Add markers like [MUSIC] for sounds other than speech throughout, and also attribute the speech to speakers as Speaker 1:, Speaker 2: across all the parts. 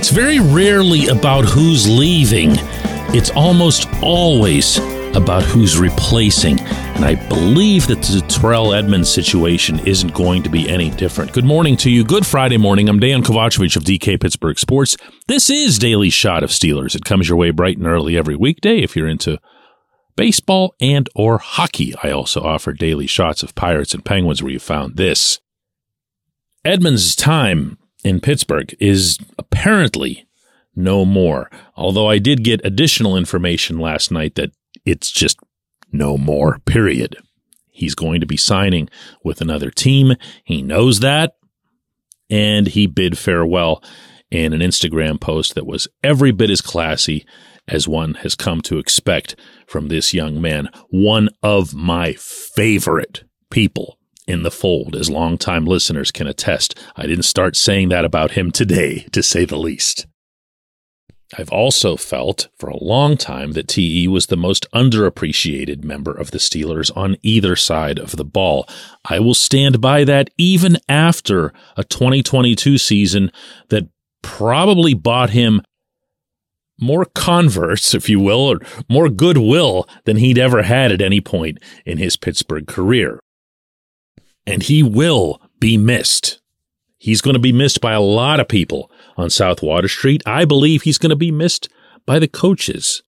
Speaker 1: It's very rarely about who's leaving, it's almost always about who's replacing. And I believe that the Terrell Edmunds situation isn't going to be any different. Good morning to you. Good Friday morning. I'm Dejan Kovacevic of DK Pittsburgh Sports. This is Daily Shot of Steelers. It comes your way bright and early every weekday if you're into baseball and or hockey. I also offer daily shots of Pirates and Penguins where you found this. Edmunds' time in Pittsburgh is apparently no more. Although I did get additional information last night that it's just no more, period. He's going to be signing with another team. He knows that. And he bid farewell in an Instagram post that was every bit as classy as one has come to expect from this young man. One of my favorite people in the fold, as longtime listeners can attest. I didn't start saying that about him today, to say the least. I've also felt for a long time that TE was the most underappreciated member of the Steelers on either side of the ball. I will stand by that even after a 2022 season that probably bought him more converts, if you will, or more goodwill than he'd ever had at any point in his Pittsburgh career. And he will be missed. He's going to be missed by a lot of people on South Water Street. I believe he's going to be missed by the coaches.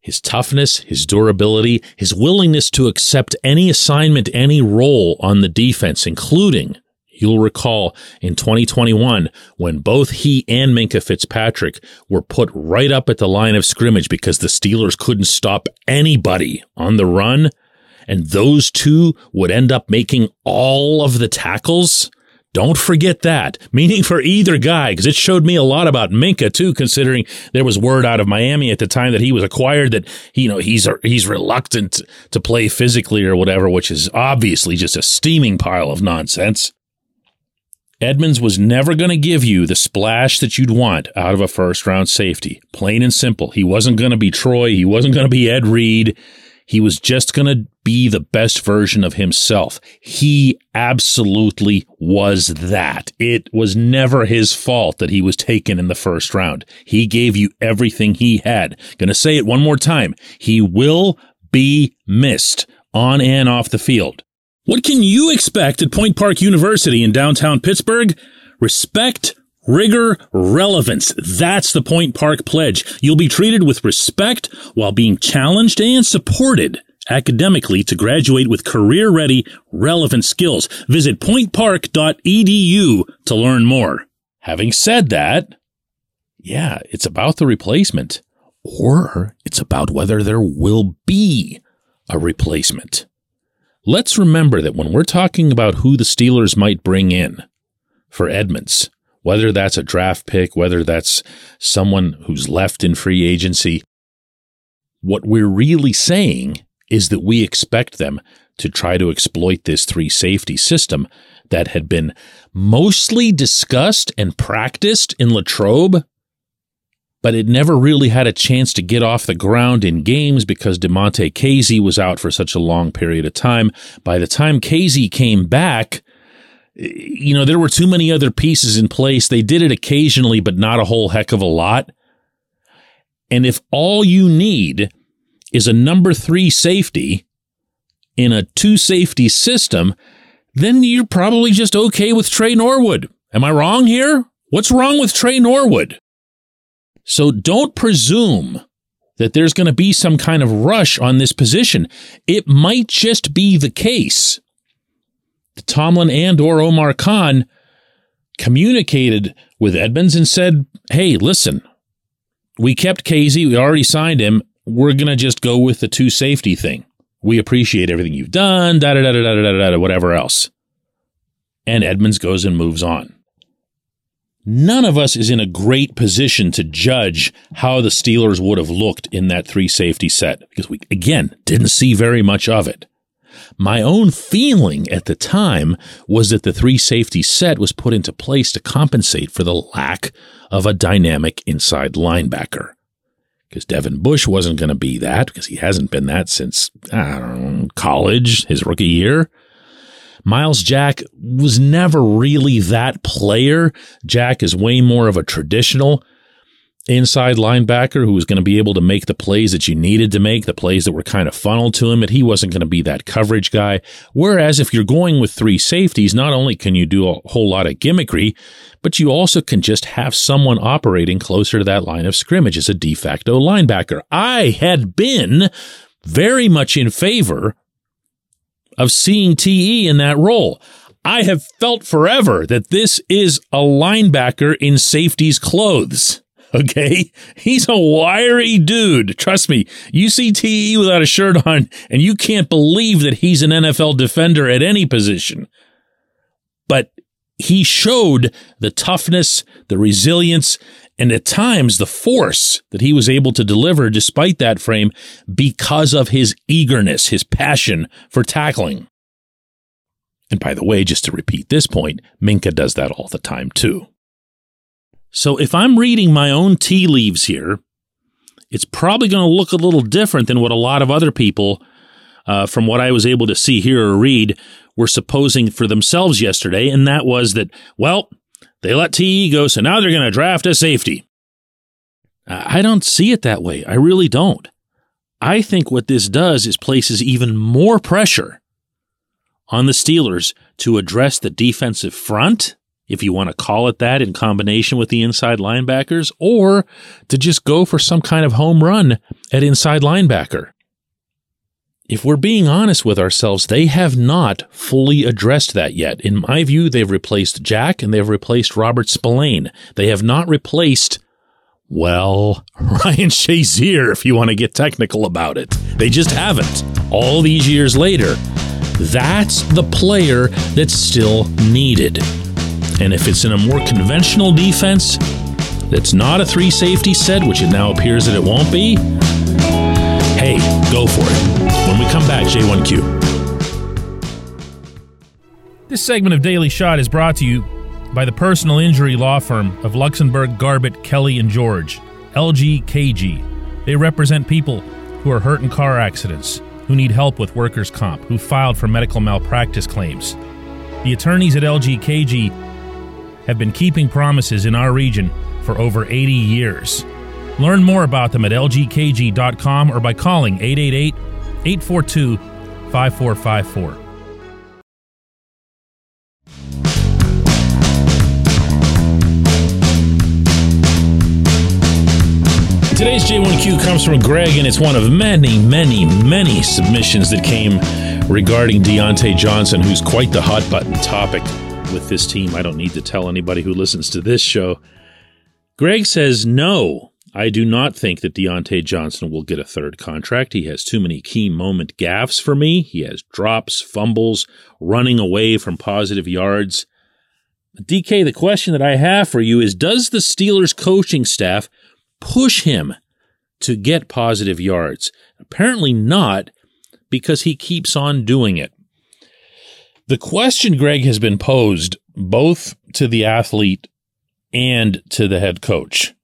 Speaker 1: His toughness, his durability, his willingness to accept any assignment, any role on the defense, including, you'll recall, in 2021, when both he and Minkah Fitzpatrick were put right up at the line of scrimmage because the Steelers couldn't stop anybody on the run, and those two would end up making all of the tackles. Don't forget that, meaning for either guy, because it showed me a lot about Minkah too, considering there was word out of Miami at the time that he was acquired that, you know, he's, he's reluctant to play physically or whatever, which is obviously just a steaming pile of nonsense. Edmunds was never going to give you the splash that you'd want out of a first round safety. Plain and simple. He wasn't going to be Troy. He wasn't going to be Ed Reed. He was just going to be the best version of himself. He absolutely was that. It was never his fault that he was taken in the first round. He gave you everything he had. Gonna say it one more time. He will be missed on and off the field. What can you expect at Point Park University in downtown Pittsburgh? Respect, Rigor, relevance. That's the Point Park Pledge. You'll be treated with respect while being challenged and supported academically to graduate with career ready, relevant skills. Visit pointpark.edu to learn more. Having said that, yeah, it's about the replacement, or it's about whether there will be a replacement. Let's remember that when we're talking about who the Steelers might bring in for Edmunds, whether that's a draft pick, whether that's someone who's left in free agency. What we're really saying is that we expect them to try to exploit this three safety system that had been mostly discussed and practiced in Latrobe, but it never really had a chance to get off the ground in games because Damontae Kazee was out for such a long period of time. By the time Kazee came back, you know, there were too many other pieces in place. They did it occasionally, but not a whole heck of a lot. And if all you need is a number three safety in a two safety system, then you're probably just okay with Tre Norwood. Am I wrong here? What's wrong with Tre Norwood? So don't presume that there's going to be some kind of rush on this position. It might just be the case Tomlin and or Omar Khan communicated with Edmunds and said, "Hey, listen, we kept Kazee. We already signed him. We're gonna just go with the two safety thing. We appreciate everything you've done. Da da da da da da da. Whatever else." And Edmunds goes and moves on. None of us is in a great position to judge how the Steelers would have looked in that three safety set because we, again, didn't see very much of it. My own feeling at the time was that the three safety set was put into place to compensate for the lack of a dynamic inside linebacker. Because Devin Bush wasn't going to be that because he hasn't been that since, know, college, his rookie year. Myles Jack was never really that player. Jack is way more of a traditional inside linebacker who was going to be able to make the plays that you needed to make, the plays that were kind of funneled to him, but he wasn't going to be that coverage guy. Whereas if you're going with three safeties, not only can you do a whole lot of gimmickry, but you also can just have someone operating closer to that line of scrimmage as a de facto linebacker. I had been very much in favor of seeing TE in that role. I have felt forever that this is a linebacker in safety's clothes. [LAUGHS] Okay. He's a wiry dude. Trust me. You see TE without a shirt on and you can't believe that he's an NFL defender at any position. But he showed the toughness, the resilience, and at times the force that he was able to deliver despite that frame because of his eagerness, his passion for tackling. And by the way, just to repeat this point, Minkah does that all the time too. So if I'm reading my own tea leaves here, it's probably going to look a little different than what a lot of other people, uh, from what I was able to see here or read, were supposing for themselves yesterday. And that was that, well, they let TE go, so now they're going to draft a safety. I don't see it that way. I really don't. I think what this does is places even more pressure on the Steelers to address the defensive front if you want to call it that in combination with the inside linebackers, or to just go for some kind of home run at inside linebacker. If we're being honest with ourselves, they have not fully addressed that yet. In my view, they've replaced Jack and they've replaced Robert Spillane. They have not replaced, well, [LAUGHS] Ryan Shazier, if you want to get technical about it. They just haven't. All these years later, that's the player that's still needed. And if it's in a more conventional defense that's not a three safety set, which it now appears that it won't be, hey, go for it. When we come back, J1Q.
Speaker 2: This segment of Daily Shot is brought to you by the personal injury law firm of Luxenberg, Garbett, Kelly, and George, LGKG. They represent people who are hurt in car accidents, who need help with workers' comp, who filed for medical malpractice claims. The attorneys at LGKG have been keeping promises in our region for over 80 years. Learn more about them at lgkg.com or by calling 888 842 5454.
Speaker 1: Today's J1Q comes from Greg, and it's one of many, many, many submissions that came regarding Diontae Johnson, who's quite the hot button topic with this team. I don't need to tell anybody who listens to this show. Greg says, no, I do not think that Diontae Johnson will get a third contract. He has too many key moment gaffes for me. He has drops, fumbles, running away from positive yards. DK, the question that I have for you is Does the Steelers coaching staff push him to get positive yards? Apparently not, because he keeps on doing it. The question, Greg, has been posed both to the athlete and to the head coach.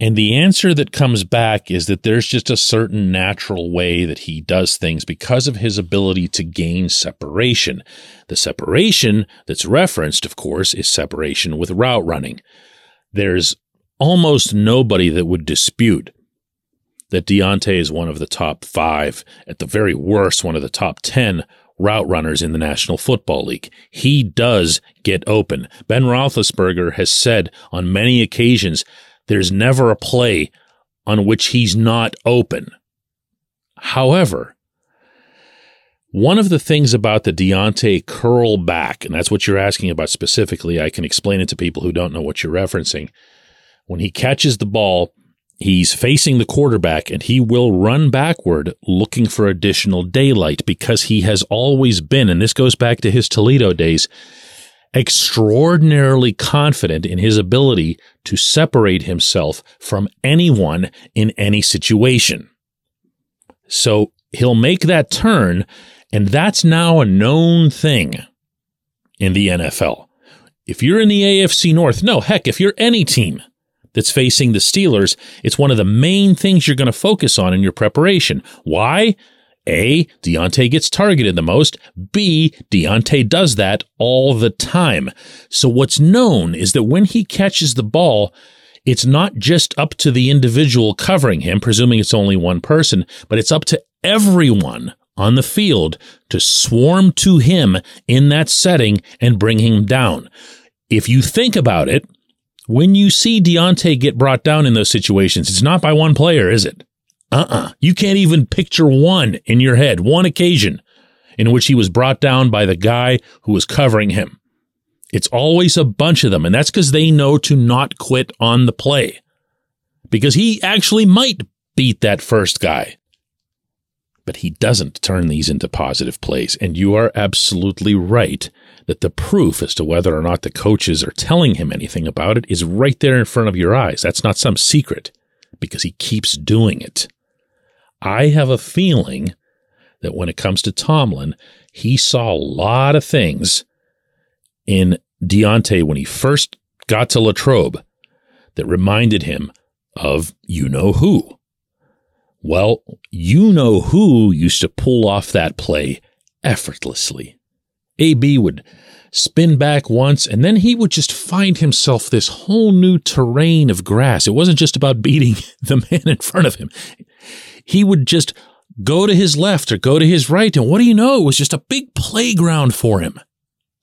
Speaker 1: And the answer that comes back is that there's just a certain natural way that he does things because of his ability to gain separation. The separation that's referenced, of course, is separation with route running. There's almost nobody that would dispute that Diontae is one of the top five, at the very worst, one of the top 10 route runners in the National Football League. He does get open. Ben Roethlisberger has said on many occasions, there's never a play on which he's not open. However, one of the things about the Diontae curl back, and that's what you're asking about specifically, I can explain it to people who don't know what you're referencing. When he catches the ball, He's facing the quarterback and he will run backward looking for additional daylight because he has always been, and this goes back to his Toledo days, extraordinarily confident in his ability to separate himself from anyone in any situation. So he'll make that turn, and that's now a known thing in the NFL. If you're in the AFC North, no, heck, if you're any team, that's facing the Steelers, it's one of the main things you're going to focus on in your preparation. Why? A, Diontae gets targeted the most. B, Diontae does that all the time. So what's known is that when he catches the ball, it's not just up to the individual covering him, presuming it's only one person, but it's up to everyone on the field to swarm to him in that setting and bring him down. If you think about it, when you see Diontae get brought down in those situations, it's not by one player, is it? Uh-uh. You can't even picture one in your head, one occasion in which he was brought down by the guy who was covering him. It's always a bunch of them, and that's because they know to not quit on the play. Because he actually might beat that first guy. But he doesn't turn these into positive plays. And you are absolutely right that the proof as to whether or not the coaches are telling him anything about it is right there in front of your eyes. That's not some secret because he keeps doing it. I have a feeling that when it comes to Tomlin, he saw a lot of things in Diontae when he first got to Latrobe that reminded him of you know who. Well, you know who used to pull off that play effortlessly. AB would spin back once, and then he would just find himself this whole new terrain of grass. It wasn't just about beating [LAUGHS] the man in front of him. He would just go to his left or go to his right, and what do you know? It was just a big playground for him.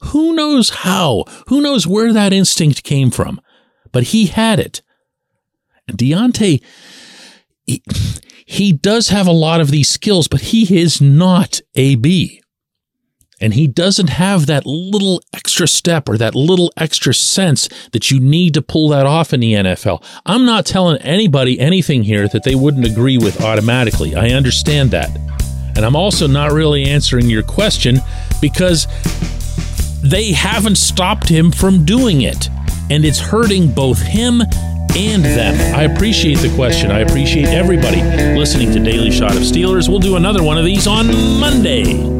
Speaker 1: Who knows how? Who knows where that instinct came from? But he had it. And Diontae, he, [SIGHS] he does have a lot of these skills, but he is not AB. And he doesn't have that little extra step or that little extra sense that you need to pull that off in the NFL. I'm not telling anybody anything here that they wouldn't agree with automatically. I understand that. And I'm also not really answering your question because they haven't stopped him from doing it. And it's hurting both him and them? I appreciate the question. I appreciate everybody listening to Daily Shot of Steelers. We'll do another one of these on Monday.